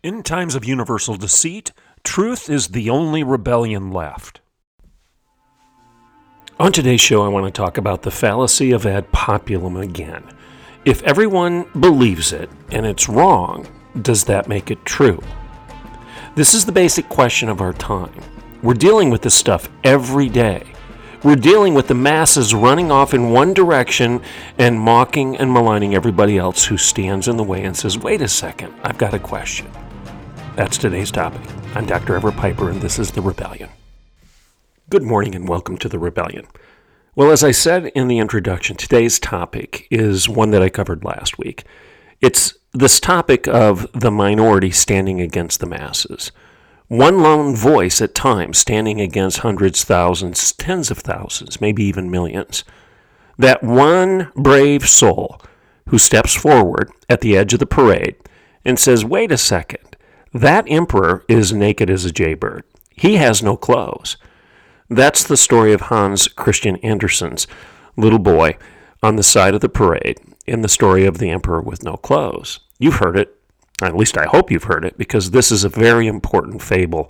In times of universal deceit, truth is the only rebellion left. On today's show, I want to talk about the fallacy of ad populum again. If everyone believes it and it's wrong, does that make it true? This is the basic question of our time. We're dealing with this stuff every day. We're dealing with the masses running off in one direction and mocking and maligning everybody else who stands in the way and says, wait a second, I've got a question. That's today's topic. I'm Dr. Everett Piper, and this is The Rebellion. Good morning, and welcome to The Rebellion. Well, as I said in the introduction, today's topic is one that I covered last week. It's this topic of the minority standing against the masses. One lone voice at times standing against hundreds, thousands, tens of thousands, maybe even millions. That one brave soul who steps forward at the edge of the parade and says, Wait a second, that emperor is naked as a jaybird. He has no clothes. That's the story of Hans Christian Andersen's little boy on the side of the parade in the story of the emperor with no clothes. You've heard it at least I hope you've heard it, because this is a very important fable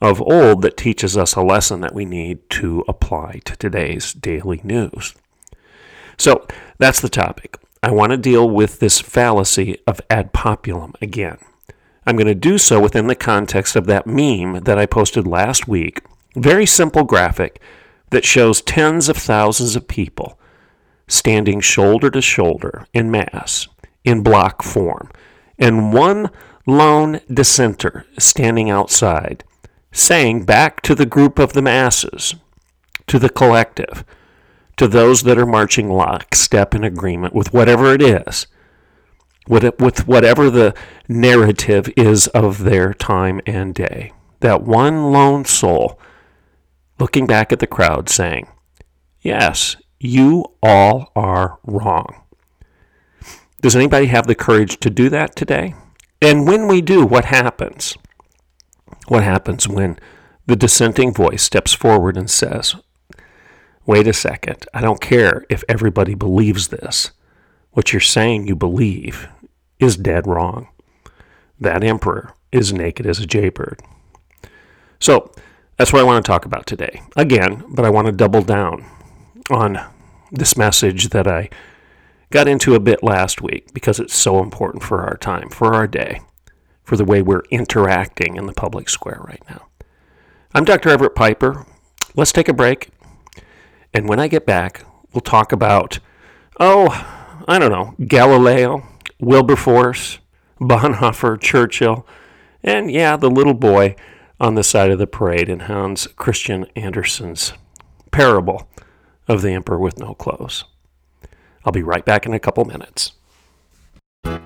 of old that teaches us a lesson that we need to apply to today's daily news. So that's the topic. I want to deal with this fallacy of ad populum again. I'm going to do so within the context of that meme that I posted last week. Very simple graphic that shows tens of thousands of people standing shoulder to shoulder in mass, in block form and one lone dissenter standing outside, saying back to the group of the masses, to the collective, to those that are marching lockstep in agreement with whatever it is, with whatever the narrative is of their time and day. That one lone soul looking back at the crowd saying, Yes, you all are wrong. Does anybody have the courage to do that today? And when we do, what happens? What happens when the dissenting voice steps forward and says, Wait a second, I don't care if everybody believes this. What you're saying you believe is dead wrong. That emperor is naked as a jaybird. So, that's what I want to talk about today. Again, but I want to double down on this message that I got into a bit last week because it's so important for our time, for our day, for the way we're interacting in the public square right now. I'm Dr. Everett Piper. Let's take a break. And when I get back, we'll talk about, oh, I don't know, Galileo, Wilberforce, Bonhoeffer, Churchill, and yeah, the little boy on the side of the parade in Hans Christian Andersen's parable of the emperor with no clothes. I'll be right back in a couple minutes.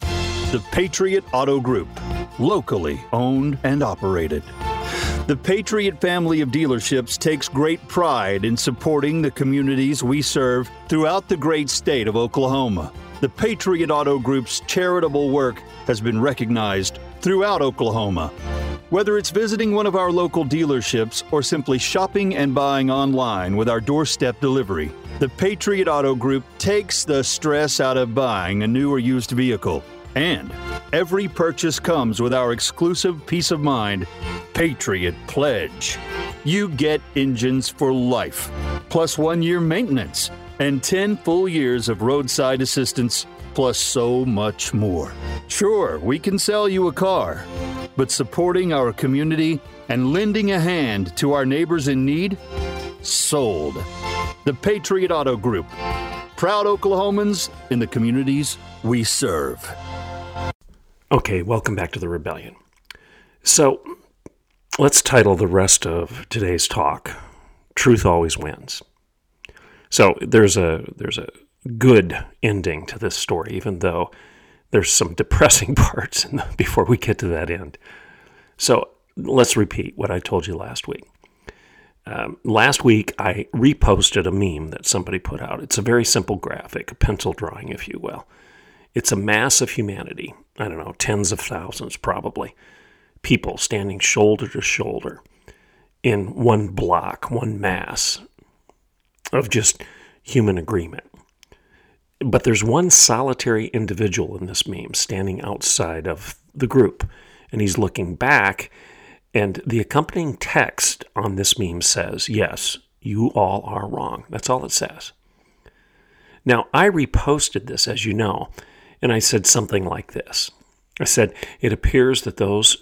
The Patriot Auto Group, locally owned and operated. The Patriot family of dealerships takes great pride in supporting the communities we serve throughout the great state of Oklahoma. The Patriot Auto Group's charitable work has been recognized throughout Oklahoma. Whether it's visiting one of our local dealerships or simply shopping and buying online with our doorstep delivery, the Patriot Auto Group takes the stress out of buying a new or used vehicle. And every purchase comes with our exclusive peace of mind Patriot Pledge. You get engines for life, plus one year maintenance, and 10 full years of roadside assistance, plus so much more. Sure, we can sell you a car but supporting our community and lending a hand to our neighbors in need? Sold. The Patriot Auto Group. Proud Oklahomans in the communities we serve. Okay, welcome back to the rebellion. So, let's title the rest of today's talk Truth Always Wins. So, there's a there's a good ending to this story even though there's some depressing parts before we get to that end. So, let's repeat what I told you last week. Um, last week, I reposted a meme that somebody put out. It's a very simple graphic, a pencil drawing, if you will. It's a mass of humanity. I don't know, tens of thousands probably. People standing shoulder to shoulder in one block, one mass of just human agreement. But there's one solitary individual in this meme standing outside of the group, and he's looking back and the accompanying text on this meme says, Yes, you all are wrong. That's all it says. Now, I reposted this, as you know, and I said something like this I said, It appears that those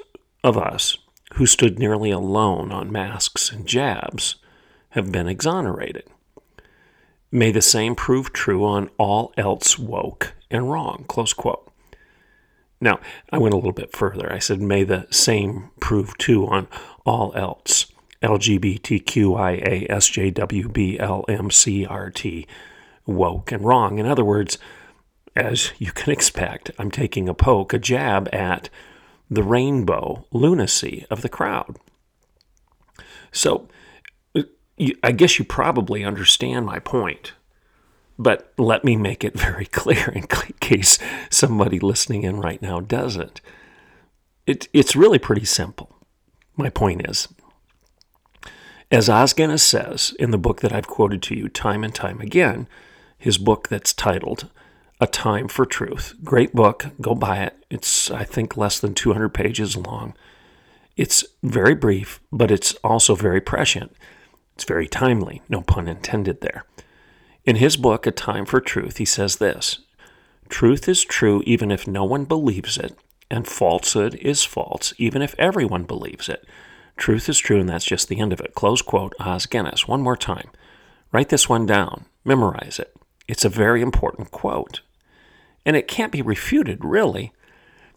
of us who stood nearly alone on masks and jabs have been exonerated. May the same prove true on all else woke and wrong. Close quote. Now, I went a little bit further. I said, may the same prove true on all else. LGBTQIA, SJWB, woke and wrong. In other words, as you can expect, I'm taking a poke, a jab at the rainbow lunacy of the crowd. So, I guess you probably understand my point. But let me make it very clear in case somebody listening in right now doesn't. It, it's really pretty simple. My point is, as Os Guinness says in the book that I've quoted to you time and time again, his book that's titled A Time for Truth. Great book. Go buy it. It's, I think, less than 200 pages long. It's very brief, but it's also very prescient. It's very timely, no pun intended there. In his book, A Time for Truth, he says this Truth is true even if no one believes it, and falsehood is false even if everyone believes it. Truth is true, and that's just the end of it. Close quote, Os Guinness. One more time. Write this one down, memorize it. It's a very important quote. And it can't be refuted, really.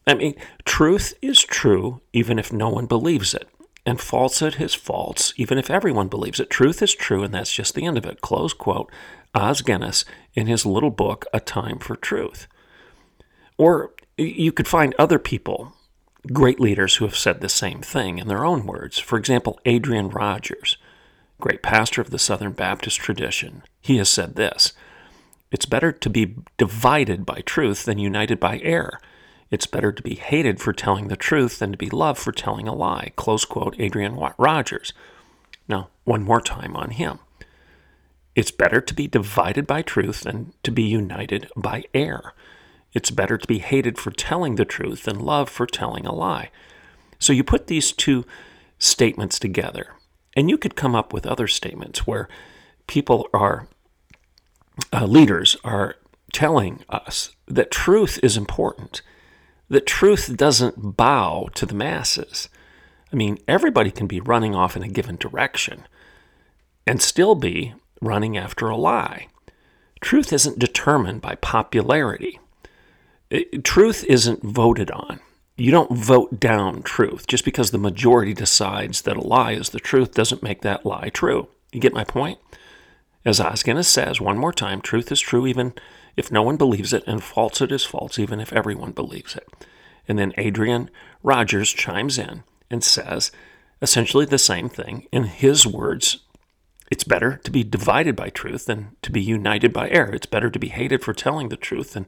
I mean, truth is true even if no one believes it. And falsehood is false, even if everyone believes it. Truth is true, and that's just the end of it. Close quote. Os Guinness in his little book, A Time for Truth. Or you could find other people, great leaders, who have said the same thing in their own words. For example, Adrian Rogers, great pastor of the Southern Baptist tradition. He has said this It's better to be divided by truth than united by error. It's better to be hated for telling the truth than to be loved for telling a lie. Close quote, Adrian Rogers. Now, one more time on him. It's better to be divided by truth than to be united by error. It's better to be hated for telling the truth than loved for telling a lie. So you put these two statements together, and you could come up with other statements where people are, uh, leaders are telling us that truth is important, that truth doesn't bow to the masses. I mean, everybody can be running off in a given direction and still be running after a lie. Truth isn't determined by popularity. It, truth isn't voted on. You don't vote down truth. Just because the majority decides that a lie is the truth doesn't make that lie true. You get my point? As Os says one more time, truth is true even if no one believes it, and falsehood it is false even if everyone believes it. And then Adrian Rogers chimes in and says essentially the same thing in his words it's better to be divided by truth than to be united by error. It's better to be hated for telling the truth than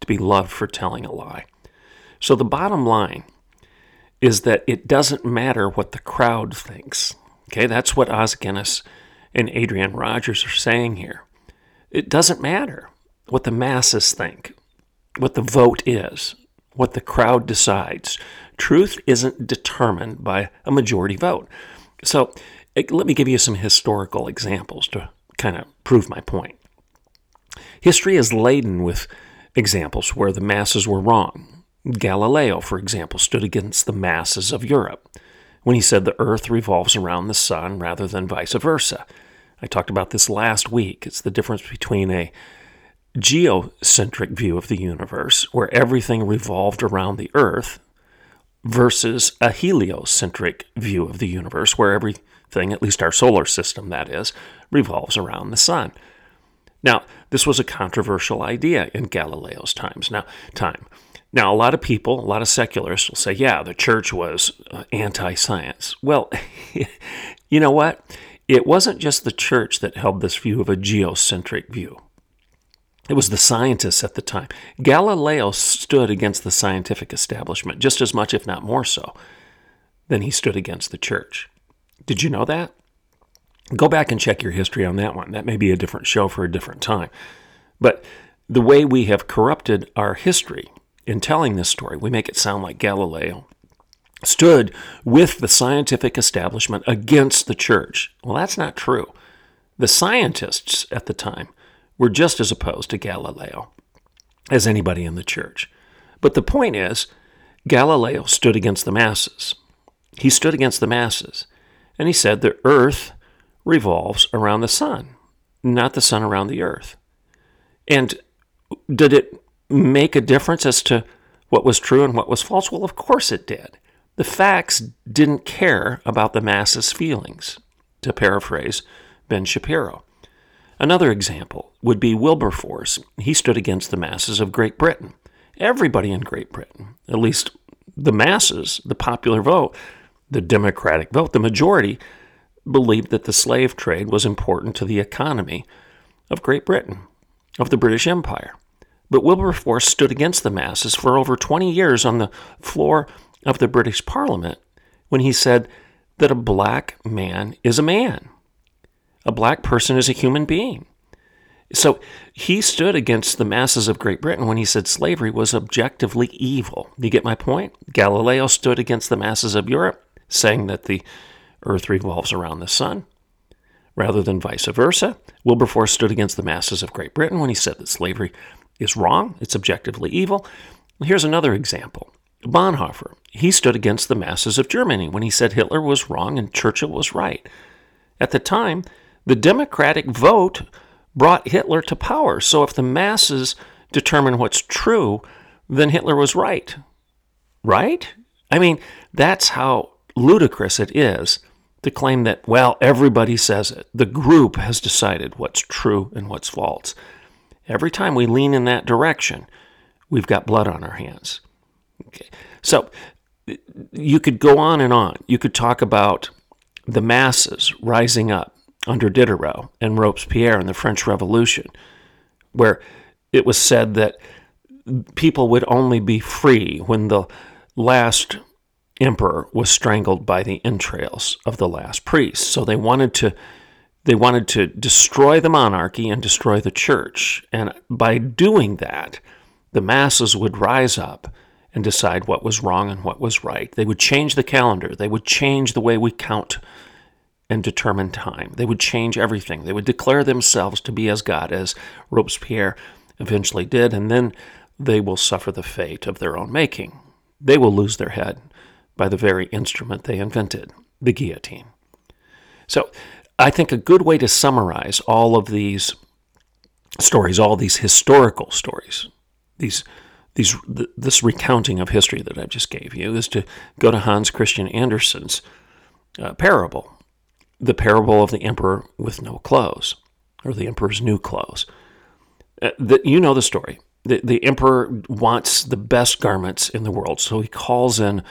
to be loved for telling a lie. So the bottom line is that it doesn't matter what the crowd thinks. Okay, that's what Os Guinness and Adrian Rogers are saying here. It doesn't matter what the masses think, what the vote is, what the crowd decides. Truth isn't determined by a majority vote. So eh, let me give you some historical examples to kind of prove my point. History is laden with examples where the masses were wrong. Galileo, for example, stood against the masses of Europe when he said the earth revolves around the sun rather than vice versa. I talked about this last week. It's the difference between a geocentric view of the universe, where everything revolved around the earth, versus a heliocentric view of the universe, where everything, at least our solar system, that is, revolves around the sun. Now, this was a controversial idea in Galileo's times. Now, time. Now, a lot of people, a lot of secularists will say, yeah, the church was uh, anti science. Well, you know what? It wasn't just the church that held this view of a geocentric view. It was the scientists at the time. Galileo stood against the scientific establishment just as much, if not more so, than he stood against the church. Did you know that? Go back and check your history on that one. That may be a different show for a different time. But the way we have corrupted our history in telling this story, we make it sound like Galileo stood with the scientific establishment against the church. Well, that's not true. The scientists at the time were just as opposed to Galileo as anybody in the church. But the point is, Galileo stood against the masses. He stood against the masses, and he said the earth revolves around the sun, not the sun around the earth. And did it make a difference as to what was true and what was false? Well, of course it did. The facts didn't care about the masses' feelings, to paraphrase Ben Shapiro. Another example would be Wilberforce. He stood against the masses of Great Britain. Everybody in Great Britain, at least the masses, the popular vote, the Democratic vote, the majority, believed that the slave trade was important to the economy of Great Britain, of the British Empire. But Wilberforce stood against the masses for over 20 years on the floor of the British Parliament when he said that a black man is a man. A black person is a human being. So he stood against the masses of Great Britain when he said slavery was objectively evil. You get my point? Galileo stood against the masses of Europe, saying that the earth revolves around the sun rather than vice versa. Wilberforce stood against the masses of Great Britain when he said that slavery is wrong, it's objectively evil. Here's another example. Bonhoeffer, he stood against the masses of Germany when he said Hitler was wrong and Churchill was right. At the time, the democratic vote brought Hitler to power. So if the masses determine what's true, then Hitler was right. Right? I mean, that's how ludicrous it is to claim that, well, everybody says it. The group has decided what's true and what's false. Every time we lean in that direction, we've got blood on our hands. Okay. So you could go on and on. You could talk about the masses rising up under Diderot and Robespierre in the French Revolution, where it was said that people would only be free when the last emperor was strangled by the entrails of the last priest. So they wanted to they wanted to destroy the monarchy and destroy the church. And by doing that, the masses would rise up and decide what was wrong and what was right. They would change the calendar. They would change the way we count and determine time. They would change everything. They would declare themselves to be as God, as Robespierre eventually did, and then they will suffer the fate of their own making. They will lose their head by the very instrument they invented, the guillotine. So, I think a good way to summarize all of these stories, all these historical stories, these these this recounting of history that I just gave you, is to go to Hans Christian Andersen's uh, parable, the parable of the emperor with no clothes, or the emperor's new clothes. Uh, the, you know the story. The, the emperor wants the best garments in the world, so he calls in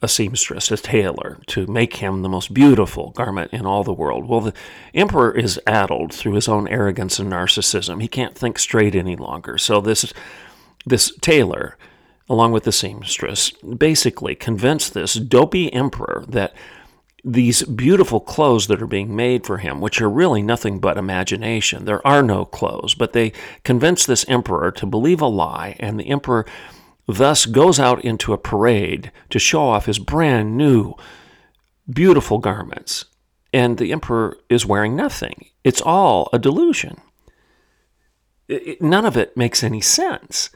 a seamstress, a tailor, to make him the most beautiful garment in all the world. Well, the emperor is addled through his own arrogance and narcissism. He can't think straight any longer. So this this tailor, along with the seamstress, basically convinced this dopey emperor that these beautiful clothes that are being made for him, which are really nothing but imagination, there are no clothes, but they convince this emperor to believe a lie, and the emperor thus goes out into a parade to show off his brand new, beautiful garments. And the emperor is wearing nothing. It's all a delusion. It, none of it makes any sense.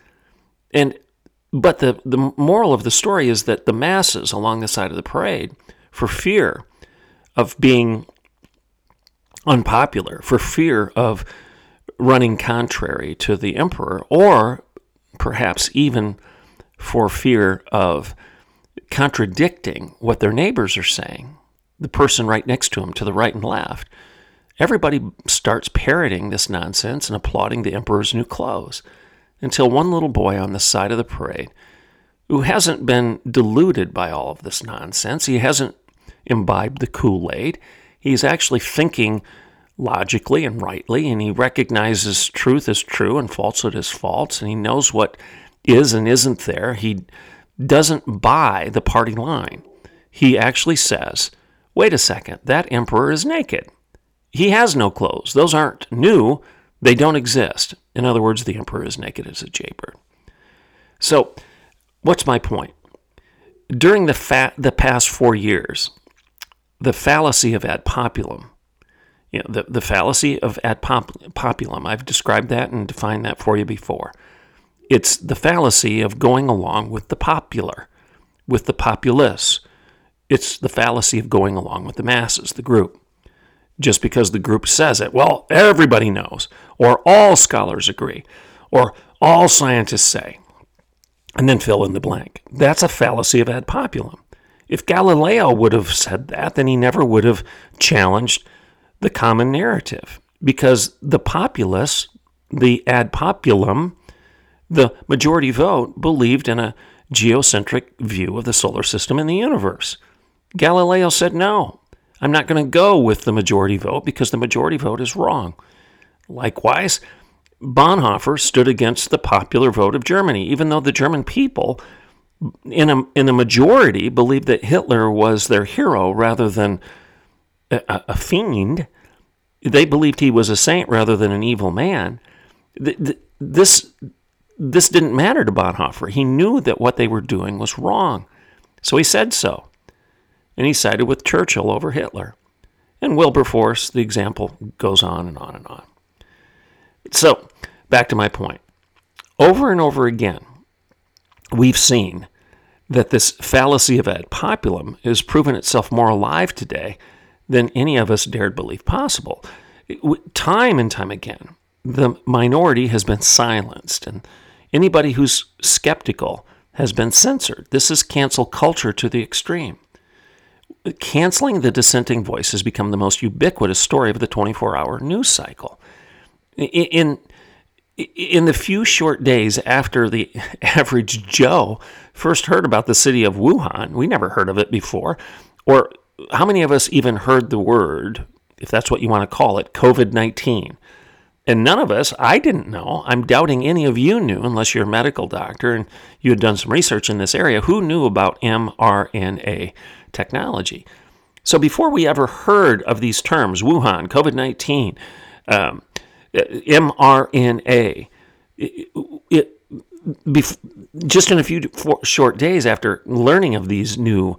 And But the, the moral of the story is that the masses along the side of the parade, for fear of being unpopular, for fear of running contrary to the emperor, or perhaps even for fear of contradicting what their neighbors are saying, the person right next to him to the right and left, everybody starts parroting this nonsense and applauding the emperor's new clothes until one little boy on the side of the parade, who hasn't been deluded by all of this nonsense, he hasn't imbibed the Kool Aid, he's actually thinking logically and rightly, and he recognizes truth as true and falsehood as false, and he knows what is and isn't there. He doesn't buy the party line. He actually says, wait a second, that emperor is naked. He has no clothes. Those aren't new, they don't exist. In other words, the emperor is naked as a jaybird. So, what's my point? During the, fa- the past four years, the fallacy of ad populum, you know, the, the fallacy of ad pop- populum, I've described that and defined that for you before. It's the fallacy of going along with the popular, with the populace. It's the fallacy of going along with the masses, the group just because the group says it. Well, everybody knows, or all scholars agree, or all scientists say, and then fill in the blank. That's a fallacy of ad populum. If Galileo would have said that, then he never would have challenged the common narrative because the populace, the ad populum, the majority vote believed in a geocentric view of the solar system and the universe. Galileo said no. I'm not going to go with the majority vote because the majority vote is wrong. Likewise, Bonhoeffer stood against the popular vote of Germany, even though the German people, in a, in a majority, believed that Hitler was their hero rather than a, a fiend. They believed he was a saint rather than an evil man. This, this didn't matter to Bonhoeffer. He knew that what they were doing was wrong. So he said so and he sided with Churchill over Hitler. And Wilberforce, the example goes on and on and on. So, back to my point. Over and over again, we've seen that this fallacy of ad populum has proven itself more alive today than any of us dared believe possible. Time and time again, the minority has been silenced, and anybody who's skeptical has been censored. This is cancel culture to the extreme canceling the dissenting voice has become the most ubiquitous story of the 24 hour news cycle. In, in the few short days after the average Joe first heard about the city of Wuhan, we never heard of it before, or how many of us even heard the word, if that's what you want to call it, COVID 19? And none of us, I didn't know. I'm doubting any of you knew, unless you're a medical doctor and you had done some research in this area. Who knew about mRNA technology. So before we ever heard of these terms, Wuhan, COVID 19, um, mRNA, it, it, just in a few short days after learning of these new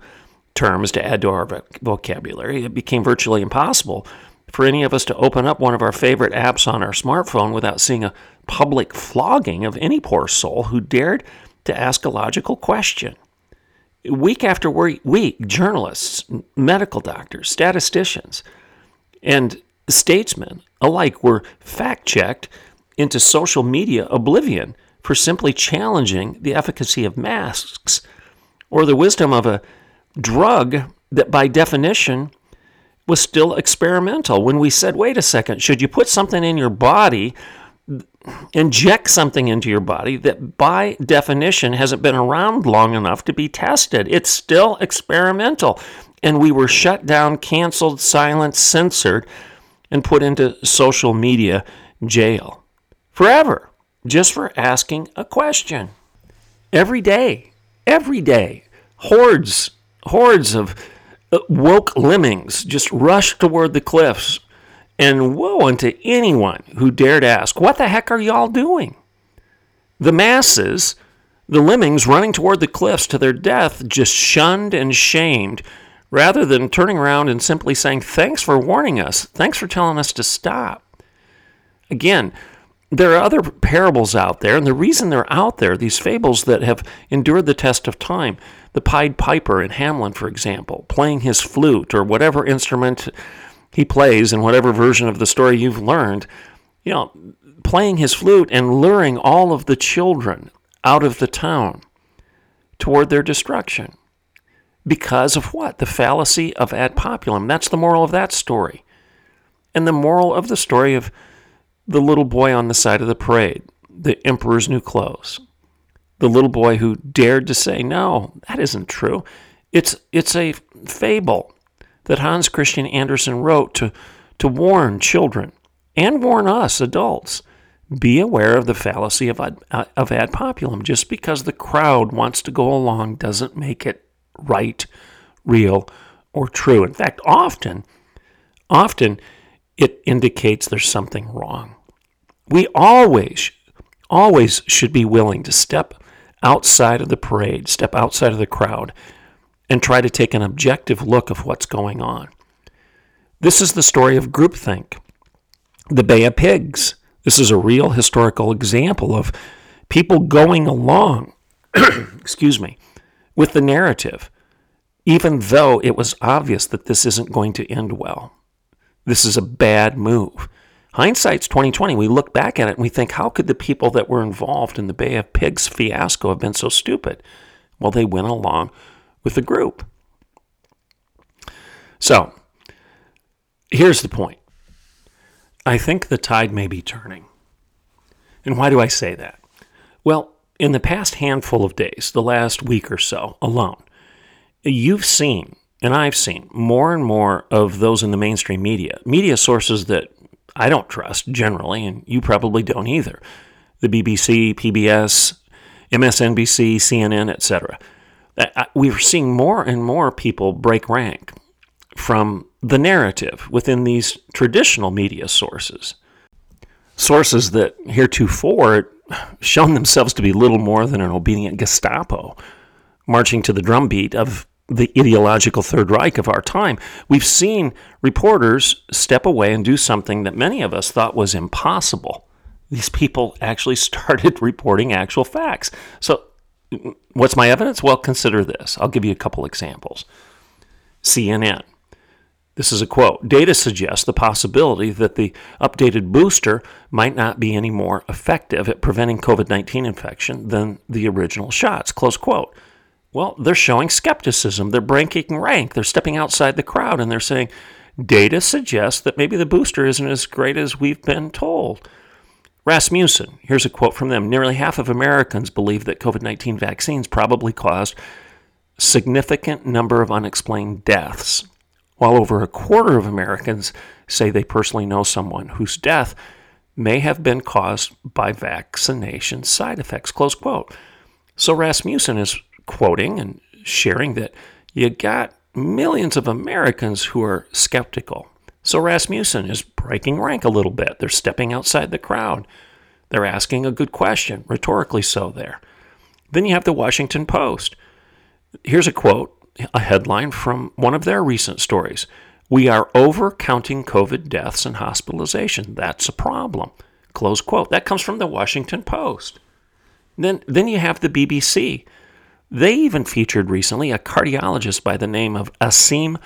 terms to add to our vocabulary, it became virtually impossible for any of us to open up one of our favorite apps on our smartphone without seeing a public flogging of any poor soul who dared to ask a logical question. Week after week, journalists, medical doctors, statisticians, and statesmen alike were fact checked into social media oblivion for simply challenging the efficacy of masks or the wisdom of a drug that, by definition, was still experimental. When we said, wait a second, should you put something in your body inject something into your body that by definition hasn't been around long enough to be tested. It's still experimental. And we were shut down, canceled, silenced, censored, and put into social media jail. Forever. Just for asking a question. Every day, every day, hordes, hordes of uh, woke lemmings just rush toward the cliffs. And woe unto anyone who dared ask, What the heck are y'all doing? The masses, the lemmings running toward the cliffs to their death, just shunned and shamed, rather than turning around and simply saying, Thanks for warning us. Thanks for telling us to stop. Again, there are other parables out there, and the reason they're out there, these fables that have endured the test of time, the Pied Piper in Hamelin, for example, playing his flute or whatever instrument he plays in whatever version of the story you've learned, you know, playing his flute and luring all of the children out of the town toward their destruction. Because of what? The fallacy of ad populum. That's the moral of that story. And the moral of the story of the little boy on the side of the parade, the emperor's new clothes. The little boy who dared to say, no, that isn't true. It's, it's a fable that Hans Christian Andersen wrote to, to warn children and warn us adults. Be aware of the fallacy of ad, uh, of ad populum. Just because the crowd wants to go along doesn't make it right, real, or true. In fact, often, often it indicates there's something wrong. We always, always should be willing to step outside of the parade, step outside of the crowd, and try to take an objective look of what's going on. This is the story of groupthink. The Bay of Pigs. This is a real historical example of people going along, excuse me, with the narrative, even though it was obvious that this isn't going to end well. This is a bad move. Hindsight's 2020. We look back at it and we think, how could the people that were involved in the Bay of Pigs fiasco have been so stupid? Well, they went along with the group. So, here's the point. I think the tide may be turning. And why do I say that? Well, in the past handful of days, the last week or so alone, you've seen, and I've seen, more and more of those in the mainstream media, media sources that I don't trust generally, and you probably don't either. The BBC, PBS, MSNBC, CNN, etc. We're seeing more and more people break rank from the narrative within these traditional media sources. Sources that heretofore shown themselves to be little more than an obedient Gestapo, marching to the drumbeat of the ideological Third Reich of our time, we've seen reporters step away and do something that many of us thought was impossible. These people actually started reporting actual facts. So, what's my evidence? Well, consider this. I'll give you a couple examples. CNN. This is a quote Data suggests the possibility that the updated booster might not be any more effective at preventing COVID 19 infection than the original shots. Close quote. Well, they're showing skepticism. They're breaking rank. They're stepping outside the crowd and they're saying, data suggests that maybe the booster isn't as great as we've been told. Rasmussen, here's a quote from them. Nearly half of Americans believe that COVID 19 vaccines probably caused significant number of unexplained deaths, while over a quarter of Americans say they personally know someone whose death may have been caused by vaccination side effects. Close quote. So Rasmussen is quoting and sharing that you got millions of Americans who are skeptical. So Rasmussen is breaking rank a little bit. They're stepping outside the crowd. They're asking a good question, rhetorically so there. Then you have the Washington Post. Here's a quote, a headline from one of their recent stories. We are overcounting COVID deaths and hospitalization. That's a problem. Close quote. That comes from the Washington Post. Then, then you have the BBC. They even featured recently a cardiologist by the name of Aseem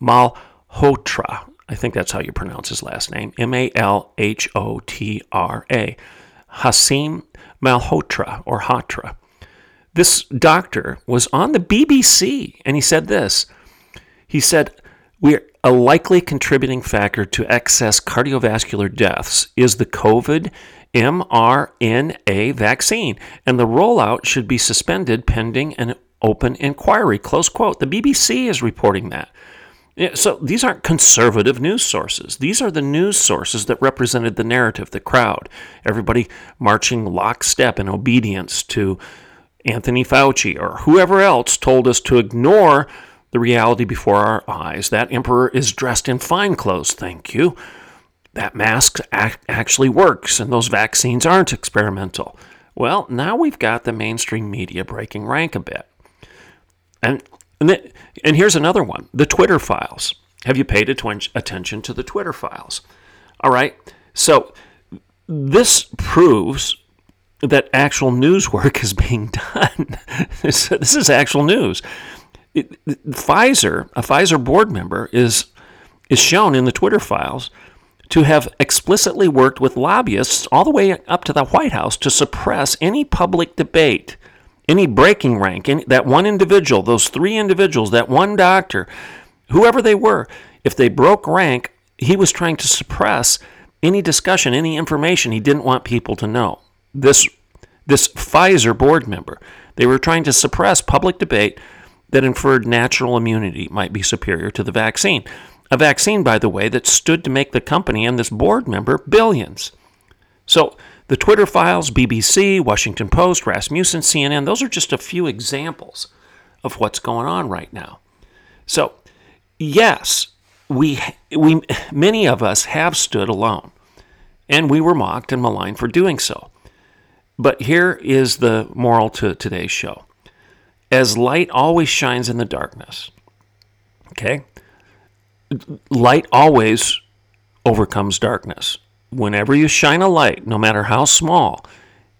Malhotra. I think that's how you pronounce his last name M A L H O T R A. Hasim Malhotra or Hatra. This doctor was on the BBC and he said this. He said, We're a likely contributing factor to excess cardiovascular deaths is the COVID mRNA vaccine, and the rollout should be suspended pending an open inquiry. Close quote. The BBC is reporting that. So these aren't conservative news sources. These are the news sources that represented the narrative, the crowd, everybody marching lockstep in obedience to Anthony Fauci or whoever else told us to ignore the reality before our eyes. That emperor is dressed in fine clothes, thank you that mask actually works and those vaccines aren't experimental. Well, now we've got the mainstream media breaking rank a bit. And, and, the, and here's another one the Twitter files. Have you paid attention to the Twitter files? All right. So this proves that actual news work is being done. this, is actual news. It, Pfizer, a Pfizer board member, is is shown in the Twitter files to have explicitly worked with lobbyists all the way up to the White House to suppress any public debate, any breaking rank, any, that one individual, those three individuals, that one doctor, whoever they were, if they broke rank, he was trying to suppress any discussion, any information he didn't want people to know. This this Pfizer board member, they were trying to suppress public debate that inferred natural immunity might be superior to the vaccine. A vaccine, by the way, that stood to make the company and this board member billions. So, the Twitter files, BBC, Washington Post, Rasmussen, CNN, those are just a few examples of what's going on right now. So, yes, we, we many of us have stood alone, and we were mocked and maligned for doing so. But here is the moral to today's show. As light always shines in the darkness, okay? light always overcomes darkness. Whenever you shine a light, no matter how small,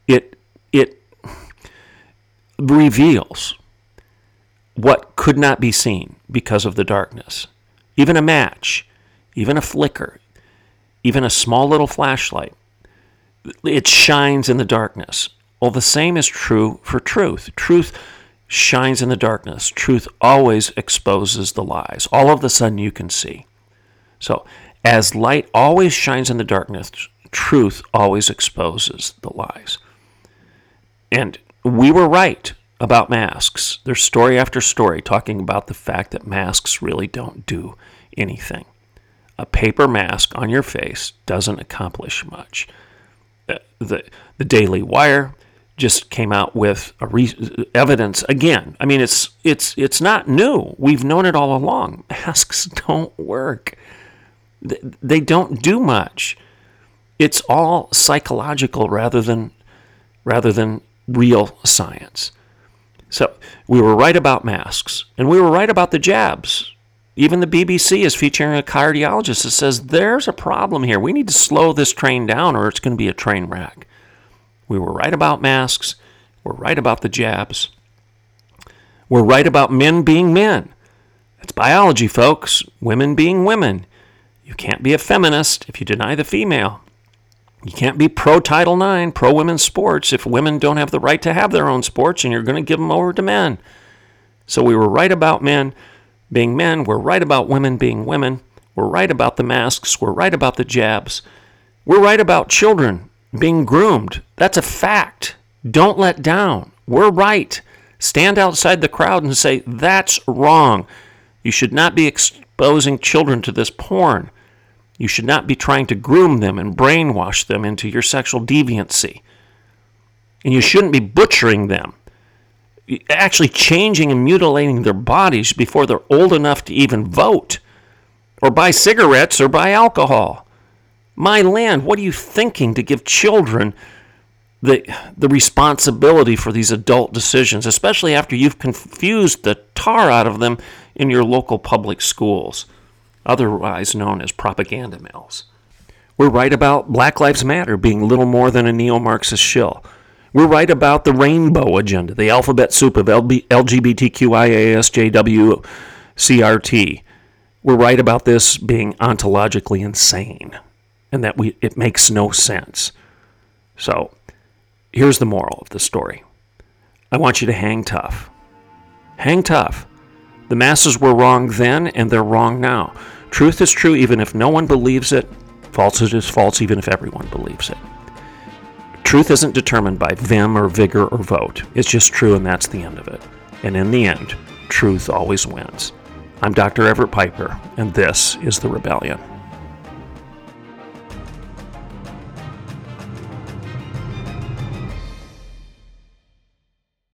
it it reveals what could not be seen because of the darkness. Even a match, even a flicker, even a small little flashlight, it shines in the darkness. Well, the same is true for truth. Truth shines in the darkness. Truth always exposes the lies. All of a sudden, you can see. So, as light always shines in the darkness, truth always exposes the lies. And we were right about masks. There's story after story talking about the fact that masks really don't do anything. A paper mask on your face doesn't accomplish much. The, the Daily Wire just came out with re- evidence again. I mean, it's it's it's not new. We've known it all along. Masks don't work. They don't do much. It's all psychological rather than rather than real science. So we were right about masks, and we were right about the jabs. Even the BBC is featuring a cardiologist that says there's a problem here. We need to slow this train down, or it's going to be a train wreck. We were right about masks. We're right about the jabs. We're right about men being men. That's biology, folks. Women being women. You can't be a feminist if you deny the female. You can't be pro Title IX, pro women's sports if women don't have the right to have their own sports and you're going to give them over to men. So we were right about men being men. We're right about women being women. We're right about the masks. We're right about the jabs. We're right about children being groomed. That's a fact. Don't let down. We're right. Stand outside the crowd and say, that's wrong. You should not be exposing children to this porn. You should not be trying to groom them and brainwash them into your sexual deviancy. And you shouldn't be butchering them, actually changing and mutilating their bodies before they're old enough to even vote, or buy cigarettes or buy alcohol. My land, what are you thinking to give children the, the responsibility for these adult decisions, especially after you've confused the tar out of them in your local public schools, otherwise known as propaganda mills? We're right about Black Lives Matter being little more than a neo Marxist shill. We're right about the rainbow agenda, the alphabet soup of LB, LGBTQIASJW We're right about this being ontologically insane and that we it makes no sense. So, here's the moral of the story. I want you to hang tough. Hang tough. The masses were wrong then and they're wrong now. Truth is true even if no one believes it. Falsehood is false even if everyone believes it. Truth isn't determined by vim or vigor or vote. It's just true and that's the end of it. And in the end, truth always wins. I'm Dr. Everett Piper, and this is The Rebellion.